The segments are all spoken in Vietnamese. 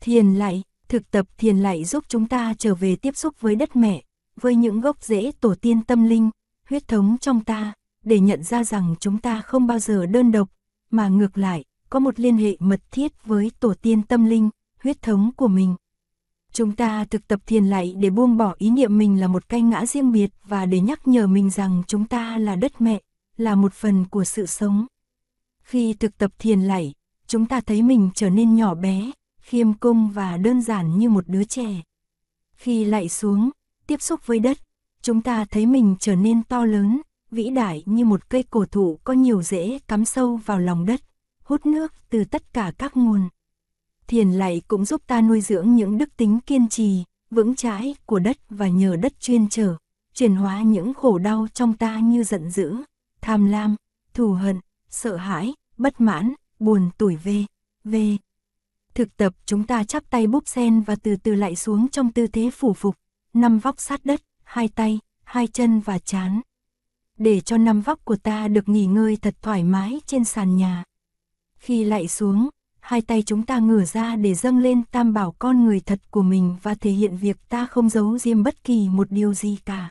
Thiền lạy, thực tập thiền lạy giúp chúng ta trở về tiếp xúc với đất mẹ, với những gốc rễ tổ tiên tâm linh, huyết thống trong ta, để nhận ra rằng chúng ta không bao giờ đơn độc, mà ngược lại, có một liên hệ mật thiết với tổ tiên tâm linh, huyết thống của mình. Chúng ta thực tập thiền lạy để buông bỏ ý niệm mình là một cái ngã riêng biệt và để nhắc nhở mình rằng chúng ta là đất mẹ, là một phần của sự sống. Khi thực tập thiền lạy, chúng ta thấy mình trở nên nhỏ bé, khiêm cung và đơn giản như một đứa trẻ. Khi lạy xuống, tiếp xúc với đất, chúng ta thấy mình trở nên to lớn, vĩ đại như một cây cổ thụ có nhiều rễ cắm sâu vào lòng đất, hút nước từ tất cả các nguồn. Thiền lạy cũng giúp ta nuôi dưỡng những đức tính kiên trì, vững chãi của đất và nhờ đất chuyên trở, chuyển hóa những khổ đau trong ta như giận dữ, tham lam, thù hận, sợ hãi, bất mãn, buồn tủi về, về. Thực tập chúng ta chắp tay búp sen và từ từ lại xuống trong tư thế phủ phục, năm vóc sát đất, hai tay, hai chân và chán. Để cho năm vóc của ta được nghỉ ngơi thật thoải mái trên sàn nhà. Khi lại xuống, hai tay chúng ta ngửa ra để dâng lên tam bảo con người thật của mình và thể hiện việc ta không giấu riêng bất kỳ một điều gì cả.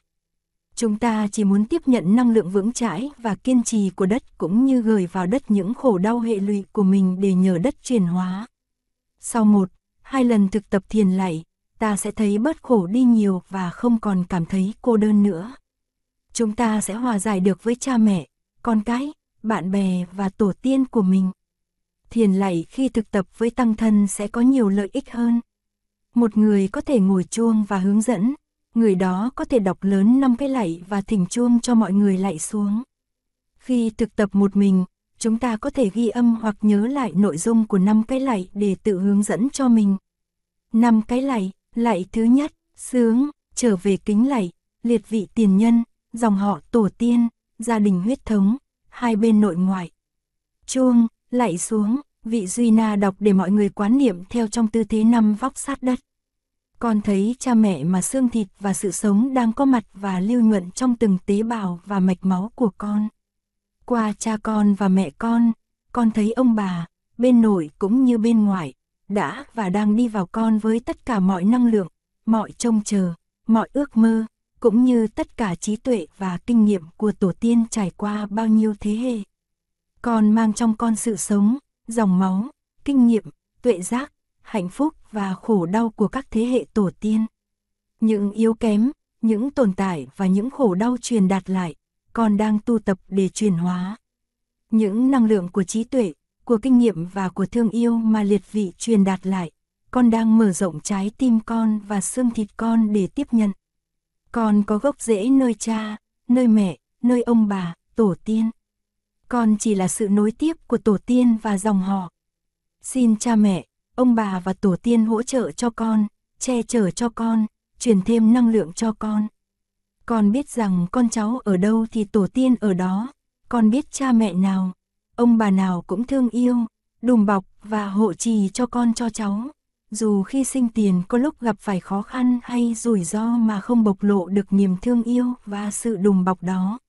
Chúng ta chỉ muốn tiếp nhận năng lượng vững chãi và kiên trì của đất cũng như gửi vào đất những khổ đau hệ lụy của mình để nhờ đất chuyển hóa. Sau một, hai lần thực tập thiền lạy, ta sẽ thấy bớt khổ đi nhiều và không còn cảm thấy cô đơn nữa. Chúng ta sẽ hòa giải được với cha mẹ, con cái, bạn bè và tổ tiên của mình. Thiền lạy khi thực tập với tăng thân sẽ có nhiều lợi ích hơn. Một người có thể ngồi chuông và hướng dẫn, người đó có thể đọc lớn năm cái lạy và thỉnh chuông cho mọi người lạy xuống. Khi thực tập một mình, chúng ta có thể ghi âm hoặc nhớ lại nội dung của năm cái lạy để tự hướng dẫn cho mình. Năm cái lạy, lạy thứ nhất, sướng, trở về kính lạy, liệt vị tiền nhân, dòng họ tổ tiên, gia đình huyết thống, hai bên nội ngoại. Chuông, lạy xuống, vị Duy Na đọc để mọi người quán niệm theo trong tư thế năm vóc sát đất. Con thấy cha mẹ mà xương thịt và sự sống đang có mặt và lưu nhuận trong từng tế bào và mạch máu của con. Qua cha con và mẹ con, con thấy ông bà, bên nội cũng như bên ngoài, đã và đang đi vào con với tất cả mọi năng lượng, mọi trông chờ, mọi ước mơ, cũng như tất cả trí tuệ và kinh nghiệm của tổ tiên trải qua bao nhiêu thế hệ. Con mang trong con sự sống, dòng máu, kinh nghiệm, tuệ giác, hạnh phúc và khổ đau của các thế hệ tổ tiên. Những yếu kém, những tồn tại và những khổ đau truyền đạt lại, con đang tu tập để truyền hóa. Những năng lượng của trí tuệ, của kinh nghiệm và của thương yêu mà liệt vị truyền đạt lại, con đang mở rộng trái tim con và xương thịt con để tiếp nhận. Con có gốc rễ nơi cha, nơi mẹ, nơi ông bà, tổ tiên. Con chỉ là sự nối tiếp của tổ tiên và dòng họ. Xin cha mẹ, ông bà và tổ tiên hỗ trợ cho con, che chở cho con, truyền thêm năng lượng cho con. Con biết rằng con cháu ở đâu thì tổ tiên ở đó, con biết cha mẹ nào, ông bà nào cũng thương yêu, đùm bọc và hộ trì cho con cho cháu. Dù khi sinh tiền có lúc gặp phải khó khăn hay rủi ro mà không bộc lộ được niềm thương yêu và sự đùm bọc đó.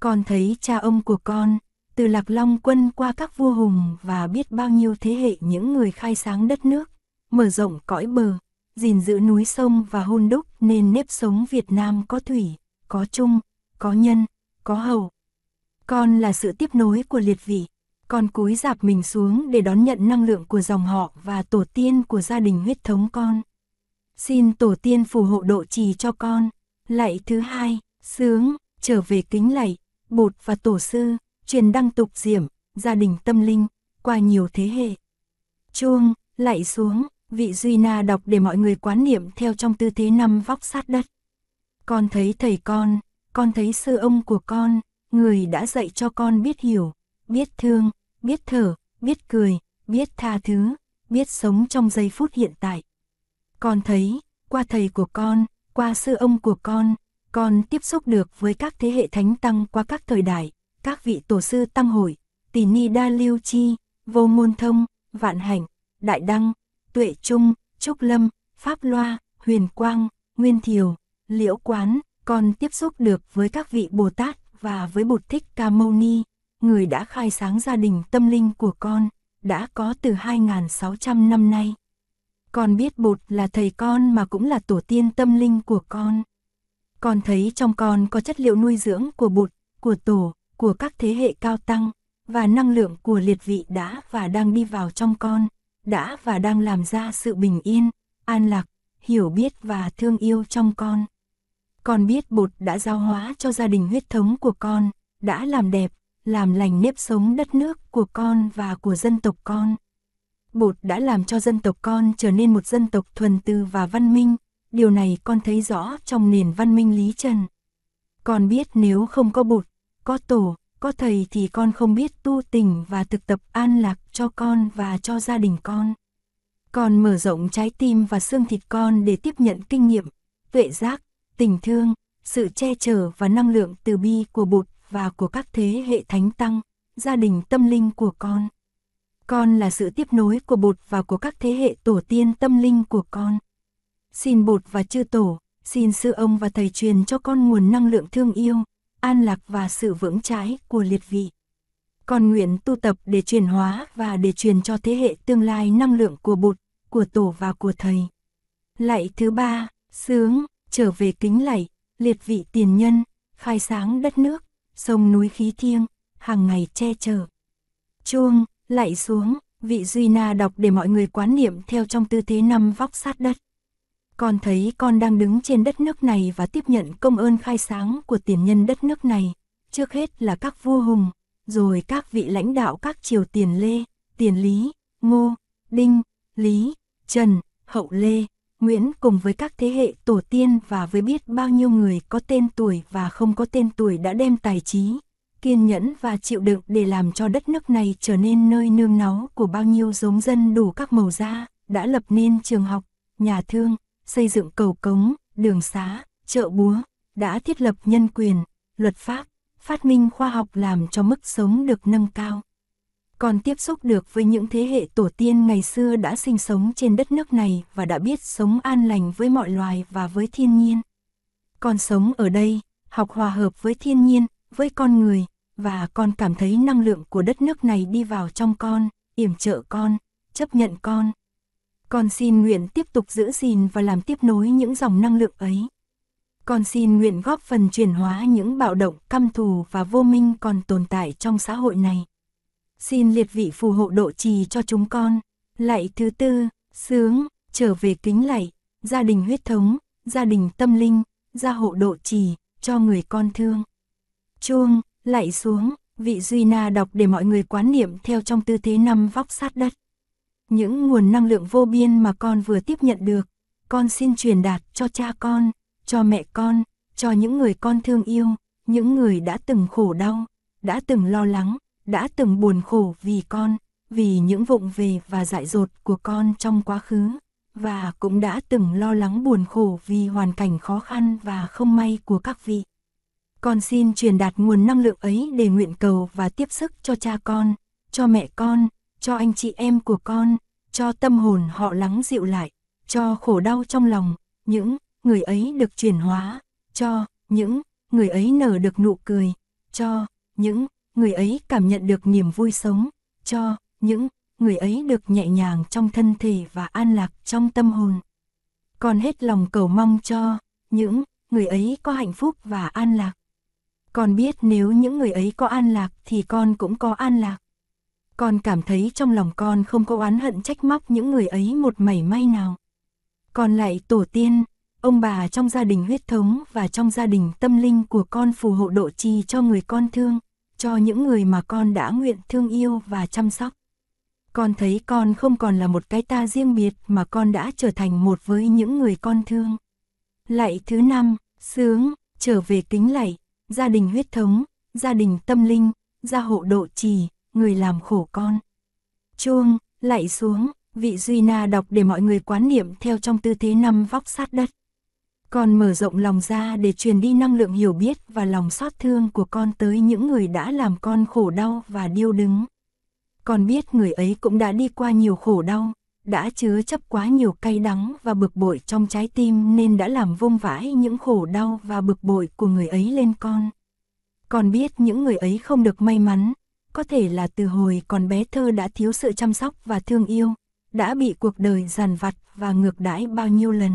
Con thấy cha ông của con, từ Lạc Long quân qua các vua hùng và biết bao nhiêu thế hệ những người khai sáng đất nước, mở rộng cõi bờ, gìn giữ núi sông và hôn đúc nên nếp sống Việt Nam có thủy, có chung có nhân, có hầu. Con là sự tiếp nối của liệt vị, con cúi dạp mình xuống để đón nhận năng lượng của dòng họ và tổ tiên của gia đình huyết thống con. Xin tổ tiên phù hộ độ trì cho con. Lạy thứ hai, sướng, trở về kính lạy, bột và tổ sư, truyền đăng tục diệm, gia đình tâm linh, qua nhiều thế hệ. Chuông, lạy xuống, vị Duy Na đọc để mọi người quán niệm theo trong tư thế năm vóc sát đất. Con thấy thầy con, con thấy sư ông của con, người đã dạy cho con biết hiểu, biết thương, biết thở, biết cười, biết tha thứ, biết sống trong giây phút hiện tại. Con thấy, qua thầy của con, qua sư ông của con, con tiếp xúc được với các thế hệ thánh tăng qua các thời đại, các vị tổ sư tăng hội, tỷ ni đa lưu chi, vô ngôn thông, vạn hạnh, đại đăng, tuệ trung, trúc lâm, pháp loa, huyền quang, nguyên thiều, liễu quán, còn tiếp xúc được với các vị Bồ Tát và với Bụt Thích Ca Mâu Ni, người đã khai sáng gia đình tâm linh của con, đã có từ 2.600 năm nay. Con biết bụt là thầy con mà cũng là tổ tiên tâm linh của con. Con thấy trong con có chất liệu nuôi dưỡng của bụt, của tổ, của các thế hệ cao tăng, và năng lượng của liệt vị đã và đang đi vào trong con, đã và đang làm ra sự bình yên, an lạc, hiểu biết và thương yêu trong con. Con biết bột đã giao hóa cho gia đình huyết thống của con, đã làm đẹp, làm lành nếp sống đất nước của con và của dân tộc con. Bột đã làm cho dân tộc con trở nên một dân tộc thuần tư và văn minh, điều này con thấy rõ trong nền văn minh Lý Trần. Con biết nếu không có bột, có tổ, có thầy thì con không biết tu tình và thực tập an lạc cho con và cho gia đình con. Con mở rộng trái tim và xương thịt con để tiếp nhận kinh nghiệm, tuệ giác, tình thương, sự che chở và năng lượng từ bi của bụt và của các thế hệ thánh tăng, gia đình tâm linh của con. Con là sự tiếp nối của bụt và của các thế hệ tổ tiên tâm linh của con. Xin bụt và chư tổ, xin sư ông và thầy truyền cho con nguồn năng lượng thương yêu, an lạc và sự vững chãi của liệt vị. còn nguyện tu tập để truyền hóa và để truyền cho thế hệ tương lai năng lượng của bụt, của tổ và của thầy. Lạy thứ ba, sướng, trở về kính lạy, liệt vị tiền nhân, khai sáng đất nước, sông núi khí thiêng, hàng ngày che chở. Chuông, lạy xuống, vị Duy Na đọc để mọi người quán niệm theo trong tư thế năm vóc sát đất. Con thấy con đang đứng trên đất nước này và tiếp nhận công ơn khai sáng của tiền nhân đất nước này, trước hết là các vua hùng, rồi các vị lãnh đạo các triều tiền Lê, tiền Lý, Ngô, Đinh, Lý, Trần, Hậu Lê, Nguyễn cùng với các thế hệ tổ tiên và với biết bao nhiêu người có tên tuổi và không có tên tuổi đã đem tài trí, kiên nhẫn và chịu đựng để làm cho đất nước này trở nên nơi nương náu của bao nhiêu giống dân đủ các màu da, đã lập nên trường học, nhà thương, xây dựng cầu cống, đường xá, chợ búa, đã thiết lập nhân quyền, luật pháp, phát minh khoa học làm cho mức sống được nâng cao. Còn tiếp xúc được với những thế hệ tổ tiên ngày xưa đã sinh sống trên đất nước này và đã biết sống an lành với mọi loài và với thiên nhiên. Con sống ở đây, học hòa hợp với thiên nhiên, với con người, và con cảm thấy năng lượng của đất nước này đi vào trong con, yểm trợ con, chấp nhận con. Con xin nguyện tiếp tục giữ gìn và làm tiếp nối những dòng năng lượng ấy. Con xin nguyện góp phần chuyển hóa những bạo động căm thù và vô minh còn tồn tại trong xã hội này. Xin liệt vị phù hộ độ trì cho chúng con. Lạy thứ tư, sướng, trở về kính lạy, gia đình huyết thống, gia đình tâm linh, gia hộ độ trì, cho người con thương. Chuông, lạy xuống, vị Duy Na đọc để mọi người quán niệm theo trong tư thế năm vóc sát đất. Những nguồn năng lượng vô biên mà con vừa tiếp nhận được, con xin truyền đạt cho cha con, cho mẹ con, cho những người con thương yêu, những người đã từng khổ đau, đã từng lo lắng, đã từng buồn khổ vì con, vì những vụng về và dại dột của con trong quá khứ, và cũng đã từng lo lắng buồn khổ vì hoàn cảnh khó khăn và không may của các vị. Con xin truyền đạt nguồn năng lượng ấy để nguyện cầu và tiếp sức cho cha con, cho mẹ con, cho anh chị em của con, cho tâm hồn họ lắng dịu lại, cho khổ đau trong lòng, những người ấy được chuyển hóa, cho những người ấy nở được nụ cười, cho những người ấy cảm nhận được niềm vui sống, cho những người ấy được nhẹ nhàng trong thân thể và an lạc trong tâm hồn. Con hết lòng cầu mong cho những người ấy có hạnh phúc và an lạc. Con biết nếu những người ấy có an lạc thì con cũng có an lạc. Con cảm thấy trong lòng con không có oán hận trách móc những người ấy một mảy may nào. Còn lại tổ tiên, ông bà trong gia đình huyết thống và trong gia đình tâm linh của con phù hộ độ trì cho người con thương, cho những người mà con đã nguyện thương yêu và chăm sóc. Con thấy con không còn là một cái ta riêng biệt mà con đã trở thành một với những người con thương. Lạy thứ năm, sướng, trở về kính lạy, gia đình huyết thống, gia đình tâm linh, gia hộ độ trì, người làm khổ con. Chuông, lạy xuống, vị Duy Na đọc để mọi người quán niệm theo trong tư thế năm vóc sát đất. Con mở rộng lòng ra để truyền đi năng lượng hiểu biết và lòng xót thương của con tới những người đã làm con khổ đau và điêu đứng. Con biết người ấy cũng đã đi qua nhiều khổ đau, đã chứa chấp quá nhiều cay đắng và bực bội trong trái tim nên đã làm vung vãi những khổ đau và bực bội của người ấy lên con. Con biết những người ấy không được may mắn, có thể là từ hồi còn bé thơ đã thiếu sự chăm sóc và thương yêu, đã bị cuộc đời giàn vặt và ngược đãi bao nhiêu lần.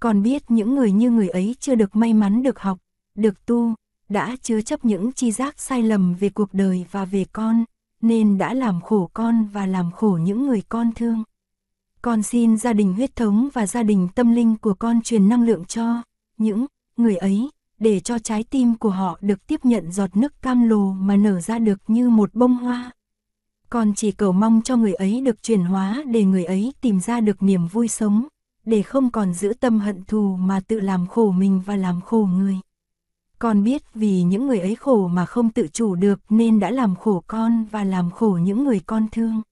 Còn biết những người như người ấy chưa được may mắn được học, được tu, đã chứa chấp những chi giác sai lầm về cuộc đời và về con, nên đã làm khổ con và làm khổ những người con thương. Con xin gia đình huyết thống và gia đình tâm linh của con truyền năng lượng cho những người ấy, để cho trái tim của họ được tiếp nhận giọt nước cam lồ mà nở ra được như một bông hoa. Con chỉ cầu mong cho người ấy được chuyển hóa để người ấy tìm ra được niềm vui sống, để không còn giữ tâm hận thù mà tự làm khổ mình và làm khổ người. Con biết vì những người ấy khổ mà không tự chủ được nên đã làm khổ con và làm khổ những người con thương.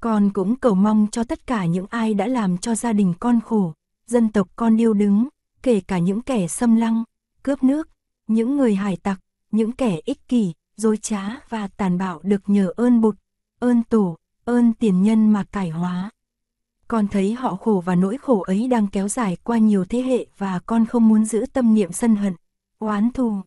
Con cũng cầu mong cho tất cả những ai đã làm cho gia đình con khổ, dân tộc con yêu đứng, kể cả những kẻ xâm lăng, cướp nước, những người hải tặc, những kẻ ích kỷ, dối trá và tàn bạo được nhờ ơn bụt, ơn tổ, ơn tiền nhân mà cải hóa. Con thấy họ khổ và nỗi khổ ấy đang kéo dài qua nhiều thế hệ và con không muốn giữ tâm niệm sân hận, oán thù.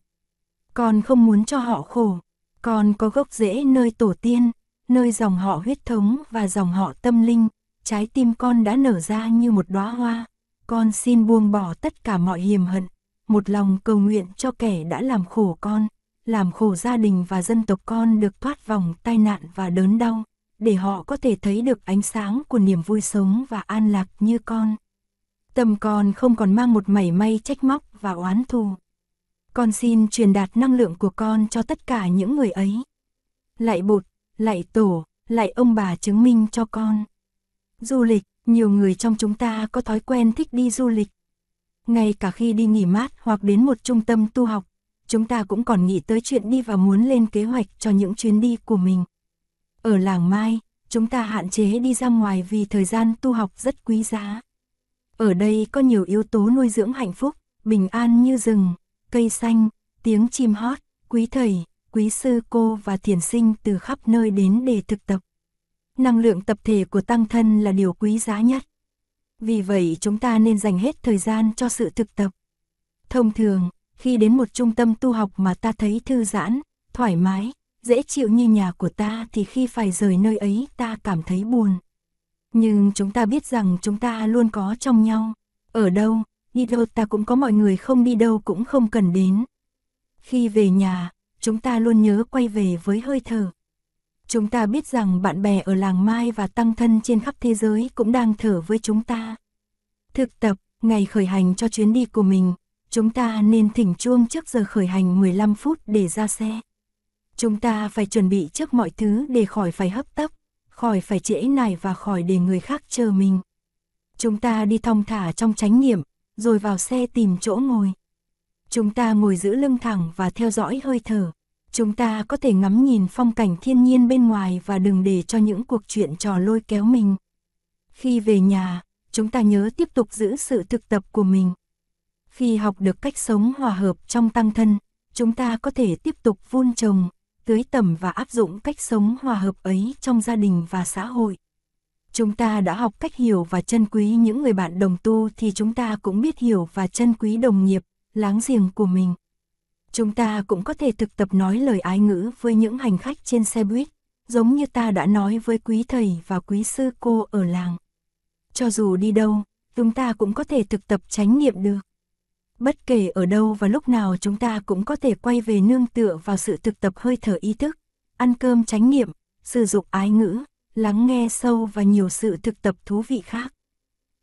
Con không muốn cho họ khổ, con có gốc rễ nơi tổ tiên, nơi dòng họ huyết thống và dòng họ tâm linh, trái tim con đã nở ra như một đóa hoa. Con xin buông bỏ tất cả mọi hiềm hận, một lòng cầu nguyện cho kẻ đã làm khổ con, làm khổ gia đình và dân tộc con được thoát vòng tai nạn và đớn đau, để họ có thể thấy được ánh sáng của niềm vui sống và an lạc như con. Tâm con không còn mang một mảy may trách móc và oán thù. Con xin truyền đạt năng lượng của con cho tất cả những người ấy. Lại bột, lại tổ, lại ông bà chứng minh cho con. Du lịch, nhiều người trong chúng ta có thói quen thích đi du lịch. Ngay cả khi đi nghỉ mát hoặc đến một trung tâm tu học, chúng ta cũng còn nghĩ tới chuyện đi và muốn lên kế hoạch cho những chuyến đi của mình. Ở làng Mai, chúng ta hạn chế đi ra ngoài vì thời gian tu học rất quý giá. Ở đây có nhiều yếu tố nuôi dưỡng hạnh phúc, bình an như rừng, cây xanh, tiếng chim hót, quý thầy, quý sư cô và thiền sinh từ khắp nơi đến để thực tập. Năng lượng tập thể của tăng thân là điều quý giá nhất. Vì vậy chúng ta nên dành hết thời gian cho sự thực tập. Thông thường, khi đến một trung tâm tu học mà ta thấy thư giãn, thoải mái, dễ chịu như nhà của ta thì khi phải rời nơi ấy ta cảm thấy buồn. Nhưng chúng ta biết rằng chúng ta luôn có trong nhau. Ở đâu, đi đâu ta cũng có mọi người không đi đâu cũng không cần đến. Khi về nhà, chúng ta luôn nhớ quay về với hơi thở. Chúng ta biết rằng bạn bè ở làng Mai và tăng thân trên khắp thế giới cũng đang thở với chúng ta. Thực tập, ngày khởi hành cho chuyến đi của mình, chúng ta nên thỉnh chuông trước giờ khởi hành 15 phút để ra xe. Chúng ta phải chuẩn bị trước mọi thứ để khỏi phải hấp tấp, khỏi phải trễ nải và khỏi để người khác chờ mình. Chúng ta đi thong thả trong chánh niệm, rồi vào xe tìm chỗ ngồi. Chúng ta ngồi giữ lưng thẳng và theo dõi hơi thở. Chúng ta có thể ngắm nhìn phong cảnh thiên nhiên bên ngoài và đừng để cho những cuộc chuyện trò lôi kéo mình. Khi về nhà, chúng ta nhớ tiếp tục giữ sự thực tập của mình. Khi học được cách sống hòa hợp trong tăng thân, chúng ta có thể tiếp tục vun trồng, tưới tẩm và áp dụng cách sống hòa hợp ấy trong gia đình và xã hội. Chúng ta đã học cách hiểu và trân quý những người bạn đồng tu thì chúng ta cũng biết hiểu và trân quý đồng nghiệp, láng giềng của mình. Chúng ta cũng có thể thực tập nói lời ái ngữ với những hành khách trên xe buýt, giống như ta đã nói với quý thầy và quý sư cô ở làng. Cho dù đi đâu, chúng ta cũng có thể thực tập chánh niệm được. Bất kể ở đâu và lúc nào chúng ta cũng có thể quay về nương tựa vào sự thực tập hơi thở ý thức, ăn cơm chánh niệm, sử dụng ái ngữ, lắng nghe sâu và nhiều sự thực tập thú vị khác.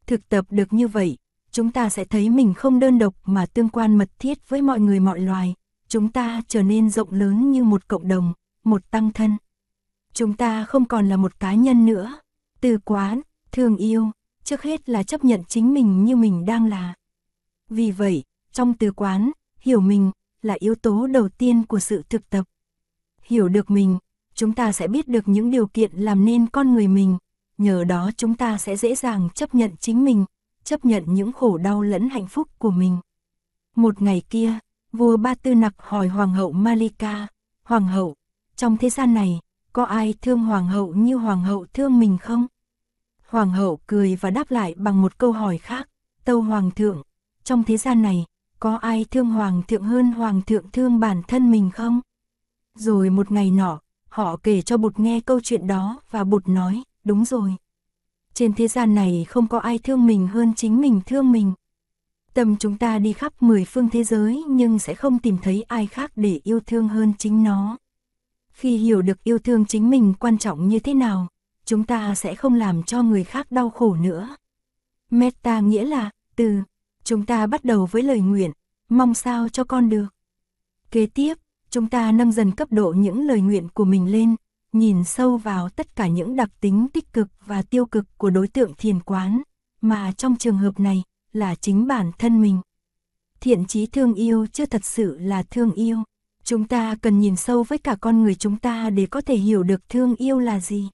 Thực tập được như vậy, chúng ta sẽ thấy mình không đơn độc mà tương quan mật thiết với mọi người mọi loài, chúng ta trở nên rộng lớn như một cộng đồng, một tăng thân. Chúng ta không còn là một cá nhân nữa, từ quán, thương yêu, trước hết là chấp nhận chính mình như mình đang là. Vì vậy, trong từ quán, hiểu mình là yếu tố đầu tiên của sự thực tập. Hiểu được mình, chúng ta sẽ biết được những điều kiện làm nên con người mình, nhờ đó chúng ta sẽ dễ dàng chấp nhận chính mình, chấp nhận những khổ đau lẫn hạnh phúc của mình. Một ngày kia, vua Ba Tư Nặc hỏi Hoàng hậu Malika, Hoàng hậu, trong thế gian này, có ai thương Hoàng hậu như Hoàng hậu thương mình không? Hoàng hậu cười và đáp lại bằng một câu hỏi khác, tâu Hoàng thượng, trong thế gian này, có ai thương Hoàng thượng hơn Hoàng thượng thương bản thân mình không? Rồi một ngày nọ, họ kể cho Bụt nghe câu chuyện đó và Bụt nói, đúng rồi. Trên thế gian này không có ai thương mình hơn chính mình thương mình. Tâm chúng ta đi khắp mười phương thế giới nhưng sẽ không tìm thấy ai khác để yêu thương hơn chính nó. Khi hiểu được yêu thương chính mình quan trọng như thế nào, chúng ta sẽ không làm cho người khác đau khổ nữa. Metta nghĩa là, từ, chúng ta bắt đầu với lời nguyện, mong sao cho con được. Kế tiếp, chúng ta nâng dần cấp độ những lời nguyện của mình lên, nhìn sâu vào tất cả những đặc tính tích cực và tiêu cực của đối tượng thiền quán, mà trong trường hợp này là chính bản thân mình. Thiện trí thương yêu chưa thật sự là thương yêu. Chúng ta cần nhìn sâu với cả con người chúng ta để có thể hiểu được thương yêu là gì.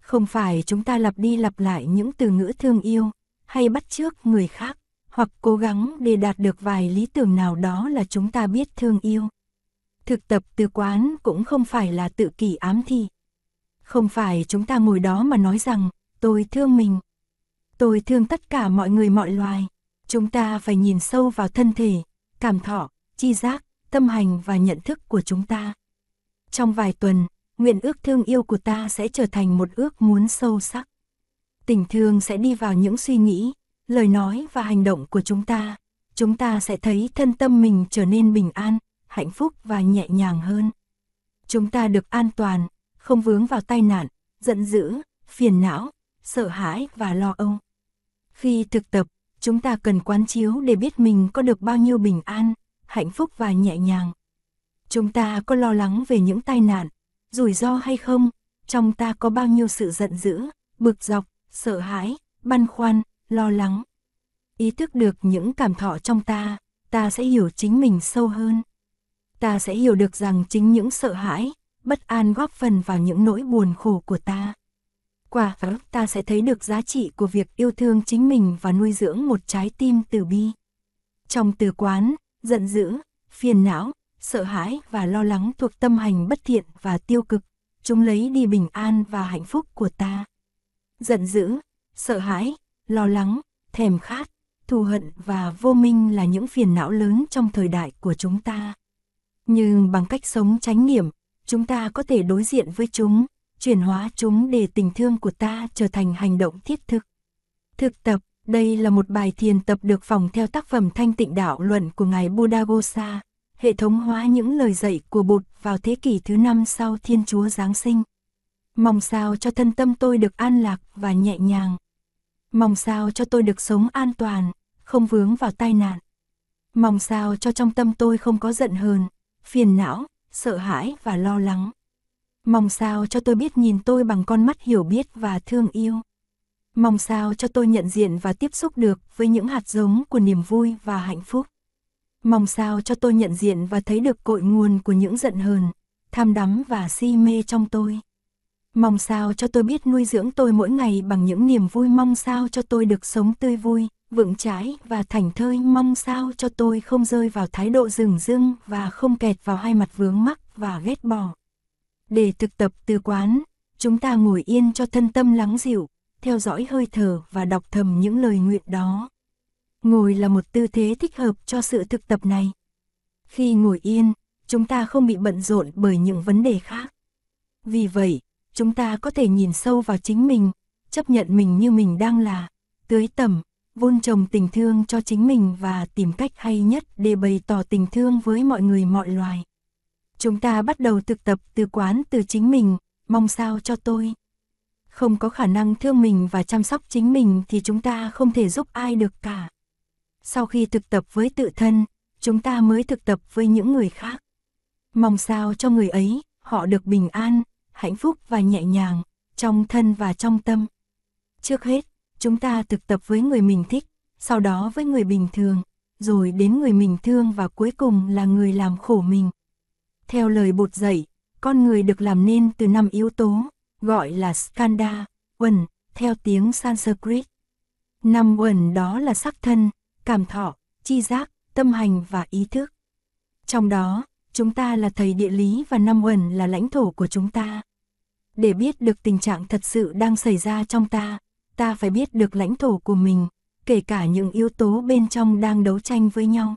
Không phải chúng ta lặp đi lặp lại những từ ngữ thương yêu, hay bắt chước người khác, hoặc cố gắng để đạt được vài lý tưởng nào đó là chúng ta biết thương yêu. Thực tập từ quán cũng không phải là tự kỷ ám thị. Không phải chúng ta ngồi đó mà nói rằng, tôi thương mình. Tôi thương tất cả mọi người mọi loài. Chúng ta phải nhìn sâu vào thân thể, cảm thọ, chi giác, tâm hành và nhận thức của chúng ta. Trong vài tuần, nguyện ước thương yêu của ta sẽ trở thành một ước muốn sâu sắc. Tình thương sẽ đi vào những suy nghĩ, lời nói và hành động của chúng ta. Chúng ta sẽ thấy thân tâm mình trở nên bình an, hạnh phúc và nhẹ nhàng hơn. Chúng ta được an toàn, không vướng vào tai nạn, giận dữ, phiền não, sợ hãi và lo âu. Khi thực tập, chúng ta cần quán chiếu để biết mình có được bao nhiêu bình an, hạnh phúc và nhẹ nhàng. Chúng ta có lo lắng về những tai nạn, rủi ro hay không, trong ta có bao nhiêu sự giận dữ, bực dọc, sợ hãi, băn khoăn, lo lắng. Ý thức được những cảm thọ trong ta, ta sẽ hiểu chính mình sâu hơn. Ta sẽ hiểu được rằng chính những sợ hãi, bất an góp phần vào những nỗi buồn khổ của ta. Quả ta sẽ thấy được giá trị của việc yêu thương chính mình và nuôi dưỡng một trái tim từ bi. Trong từ quán, giận dữ, phiền não, sợ hãi và lo lắng thuộc tâm hành bất thiện và tiêu cực, chúng lấy đi bình an và hạnh phúc của ta. Giận dữ, sợ hãi, lo lắng, thèm khát, thù hận và vô minh là những phiền não lớn trong thời đại của chúng ta. Nhưng bằng cách sống chánh niệm, chúng ta có thể đối diện với chúng, chuyển hóa chúng để tình thương của ta trở thành hành động thiết thực. Thực tập, đây là một bài thiền tập được phòng theo tác phẩm Thanh tịnh đạo luận của Ngài Buddha hệ thống hóa những lời dạy của Bụt vào thế kỷ thứ năm sau Thiên Chúa Giáng sinh. Mong sao cho thân tâm tôi được an lạc và nhẹ nhàng. Mong sao cho tôi được sống an toàn, không vướng vào tai nạn. Mong sao cho trong tâm tôi không có giận hờn, phiền não, sợ hãi và lo lắng. Mong sao cho tôi biết nhìn tôi bằng con mắt hiểu biết và thương yêu. Mong sao cho tôi nhận diện và tiếp xúc được với những hạt giống của niềm vui và hạnh phúc. Mong sao cho tôi nhận diện và thấy được cội nguồn của những giận hờn, tham đắm và si mê trong tôi. Mong sao cho tôi biết nuôi dưỡng tôi mỗi ngày bằng những niềm vui mong sao cho tôi được sống tươi vui, vững chãi và thành thơi mong sao cho tôi không rơi vào thái độ rừng rưng và không kẹt vào hai mặt vướng mắc và ghét bỏ. Để thực tập từ quán, chúng ta ngồi yên cho thân tâm lắng dịu, theo dõi hơi thở và đọc thầm những lời nguyện đó. Ngồi là một tư thế thích hợp cho sự thực tập này. Khi ngồi yên, chúng ta không bị bận rộn bởi những vấn đề khác. Vì vậy, chúng ta có thể nhìn sâu vào chính mình, chấp nhận mình như mình đang là, tưới tầm, vun trồng tình thương cho chính mình và tìm cách hay nhất để bày tỏ tình thương với mọi người mọi loài. Chúng ta bắt đầu thực tập từ quán từ chính mình, mong sao cho tôi. Không có khả năng thương mình và chăm sóc chính mình thì chúng ta không thể giúp ai được cả. Sau khi thực tập với tự thân, chúng ta mới thực tập với những người khác. Mong sao cho người ấy, họ được bình an, hạnh phúc và nhẹ nhàng, trong thân và trong tâm. Trước hết, chúng ta thực tập với người mình thích, sau đó với người bình thường, rồi đến người mình thương và cuối cùng là người làm khổ mình. Theo lời bột dạy, con người được làm nên từ năm yếu tố, gọi là skanda, uẩn, theo tiếng Sanskrit. Năm uẩn đó là sắc thân, cảm thọ, chi giác, tâm hành và ý thức. Trong đó, chúng ta là thầy địa lý và năm uẩn là lãnh thổ của chúng ta. Để biết được tình trạng thật sự đang xảy ra trong ta, ta phải biết được lãnh thổ của mình, kể cả những yếu tố bên trong đang đấu tranh với nhau.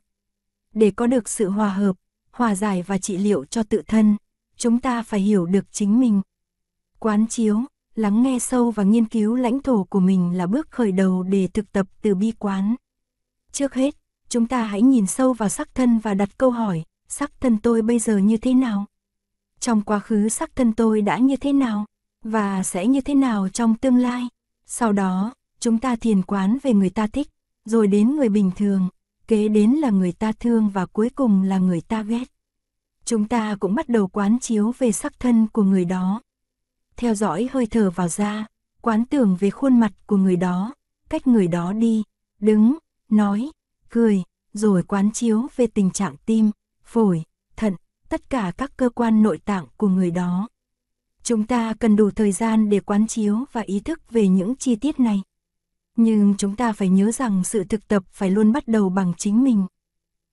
Để có được sự hòa hợp, hòa giải và trị liệu cho tự thân, chúng ta phải hiểu được chính mình. Quán chiếu lắng nghe sâu và nghiên cứu lãnh thổ của mình là bước khởi đầu để thực tập từ bi quán. Trước hết, chúng ta hãy nhìn sâu vào sắc thân và đặt câu hỏi, sắc thân tôi bây giờ như thế nào? Trong quá khứ sắc thân tôi đã như thế nào? Và sẽ như thế nào trong tương lai? Sau đó, chúng ta thiền quán về người ta thích, rồi đến người bình thường, kế đến là người ta thương và cuối cùng là người ta ghét. Chúng ta cũng bắt đầu quán chiếu về sắc thân của người đó. Theo dõi hơi thở vào ra, quán tưởng về khuôn mặt của người đó, cách người đó đi, đứng, nói, cười, rồi quán chiếu về tình trạng tim, phổi, thận, tất cả các cơ quan nội tạng của người đó. Chúng ta cần đủ thời gian để quán chiếu và ý thức về những chi tiết này. Nhưng chúng ta phải nhớ rằng sự thực tập phải luôn bắt đầu bằng chính mình.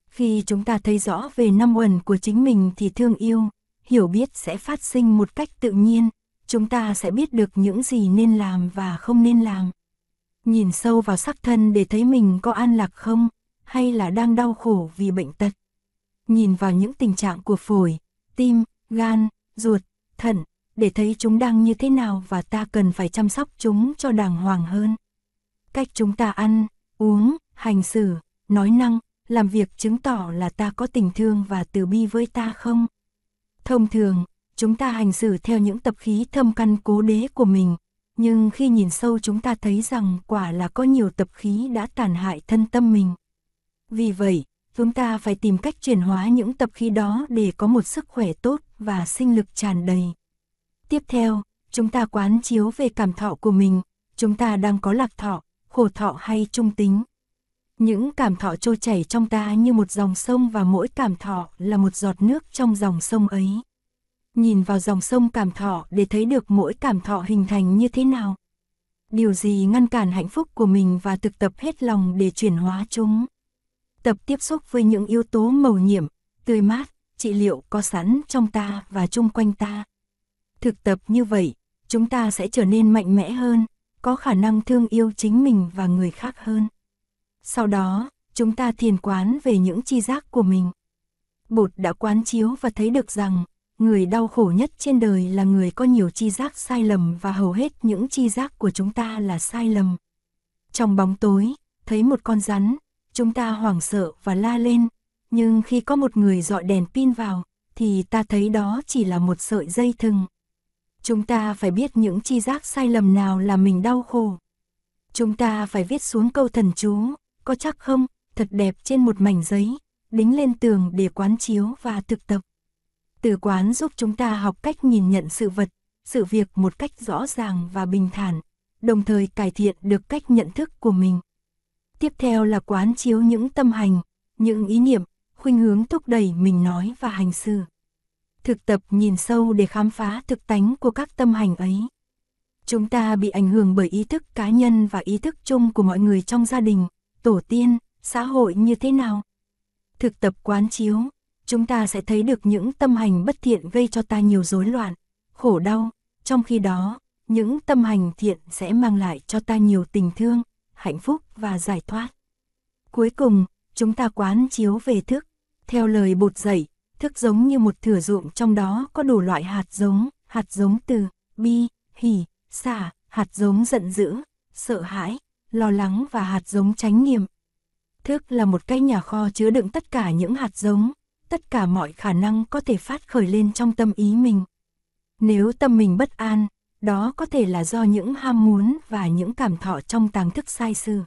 Khi chúng ta thấy rõ về năm uẩn của chính mình thì thương yêu, hiểu biết sẽ phát sinh một cách tự nhiên, chúng ta sẽ biết được những gì nên làm và không nên làm. Nhìn sâu vào sắc thân để thấy mình có an lạc không, hay là đang đau khổ vì bệnh tật. Nhìn vào những tình trạng của phổi, tim, gan, ruột, thận, để thấy chúng đang như thế nào và ta cần phải chăm sóc chúng cho đàng hoàng hơn. Cách chúng ta ăn, uống, hành xử, nói năng, làm việc chứng tỏ là ta có tình thương và từ bi với ta không? Thông thường, chúng ta hành xử theo những tập khí thâm căn cố đế của mình, nhưng khi nhìn sâu chúng ta thấy rằng quả là có nhiều tập khí đã tàn hại thân tâm mình. Vì vậy, chúng ta phải tìm cách chuyển hóa những tập khí đó để có một sức khỏe tốt và sinh lực tràn đầy. Tiếp theo, chúng ta quán chiếu về cảm thọ của mình, chúng ta đang có lạc thọ, khổ thọ hay trung tính. Những cảm thọ trôi chảy trong ta như một dòng sông và mỗi cảm thọ là một giọt nước trong dòng sông ấy. Nhìn vào dòng sông cảm thọ để thấy được mỗi cảm thọ hình thành như thế nào. Điều gì ngăn cản hạnh phúc của mình và thực tập hết lòng để chuyển hóa chúng. Tập tiếp xúc với những yếu tố màu nhiệm, tươi mát, trị liệu có sẵn trong ta và chung quanh ta. Thực tập như vậy, chúng ta sẽ trở nên mạnh mẽ hơn, có khả năng thương yêu chính mình và người khác hơn. Sau đó, chúng ta thiền quán về những chi giác của mình. Bụt đã quán chiếu và thấy được rằng, người đau khổ nhất trên đời là người có nhiều chi giác sai lầm và hầu hết những chi giác của chúng ta là sai lầm. Trong bóng tối, thấy một con rắn, chúng ta hoảng sợ và la lên, nhưng khi có một người dọi đèn pin vào, thì ta thấy đó chỉ là một sợi dây thừng. Chúng ta phải biết những chi giác sai lầm nào là mình đau khổ. Chúng ta phải viết xuống câu thần chú, có chắc không, thật đẹp trên một mảnh giấy, đính lên tường để quán chiếu và thực tập. Từ quán giúp chúng ta học cách nhìn nhận sự vật, sự việc một cách rõ ràng và bình thản, đồng thời cải thiện được cách nhận thức của mình. Tiếp theo là quán chiếu những tâm hành, những ý niệm, khuynh hướng thúc đẩy mình nói và hành xử. Thực tập nhìn sâu để khám phá thực tánh của các tâm hành ấy. Chúng ta bị ảnh hưởng bởi ý thức cá nhân và ý thức chung của mọi người trong gia đình, tổ tiên, xã hội như thế nào. Thực tập quán chiếu, chúng ta sẽ thấy được những tâm hành bất thiện gây cho ta nhiều rối loạn, khổ đau, trong khi đó, những tâm hành thiện sẽ mang lại cho ta nhiều tình thương, hạnh phúc và giải thoát. Cuối cùng, chúng ta quán chiếu về thức, theo lời bột dạy, thức giống như một thửa ruộng trong đó có đủ loại hạt giống, hạt giống từ bi, hỉ, xả, hạt giống giận dữ, sợ hãi, lo lắng và hạt giống tránh niệm. Thức là một cái nhà kho chứa đựng tất cả những hạt giống, tất cả mọi khả năng có thể phát khởi lên trong tâm ý mình. Nếu tâm mình bất an, đó có thể là do những ham muốn và những cảm thọ trong tàng thức sai sư.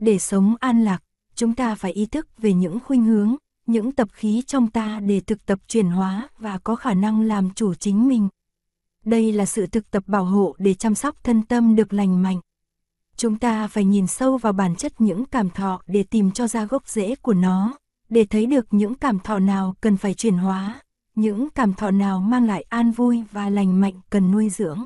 Để sống an lạc, chúng ta phải ý thức về những khuynh hướng, những tập khí trong ta để thực tập chuyển hóa và có khả năng làm chủ chính mình. Đây là sự thực tập bảo hộ để chăm sóc thân tâm được lành mạnh. Chúng ta phải nhìn sâu vào bản chất những cảm thọ để tìm cho ra gốc rễ của nó, để thấy được những cảm thọ nào cần phải chuyển hóa, những cảm thọ nào mang lại an vui và lành mạnh cần nuôi dưỡng.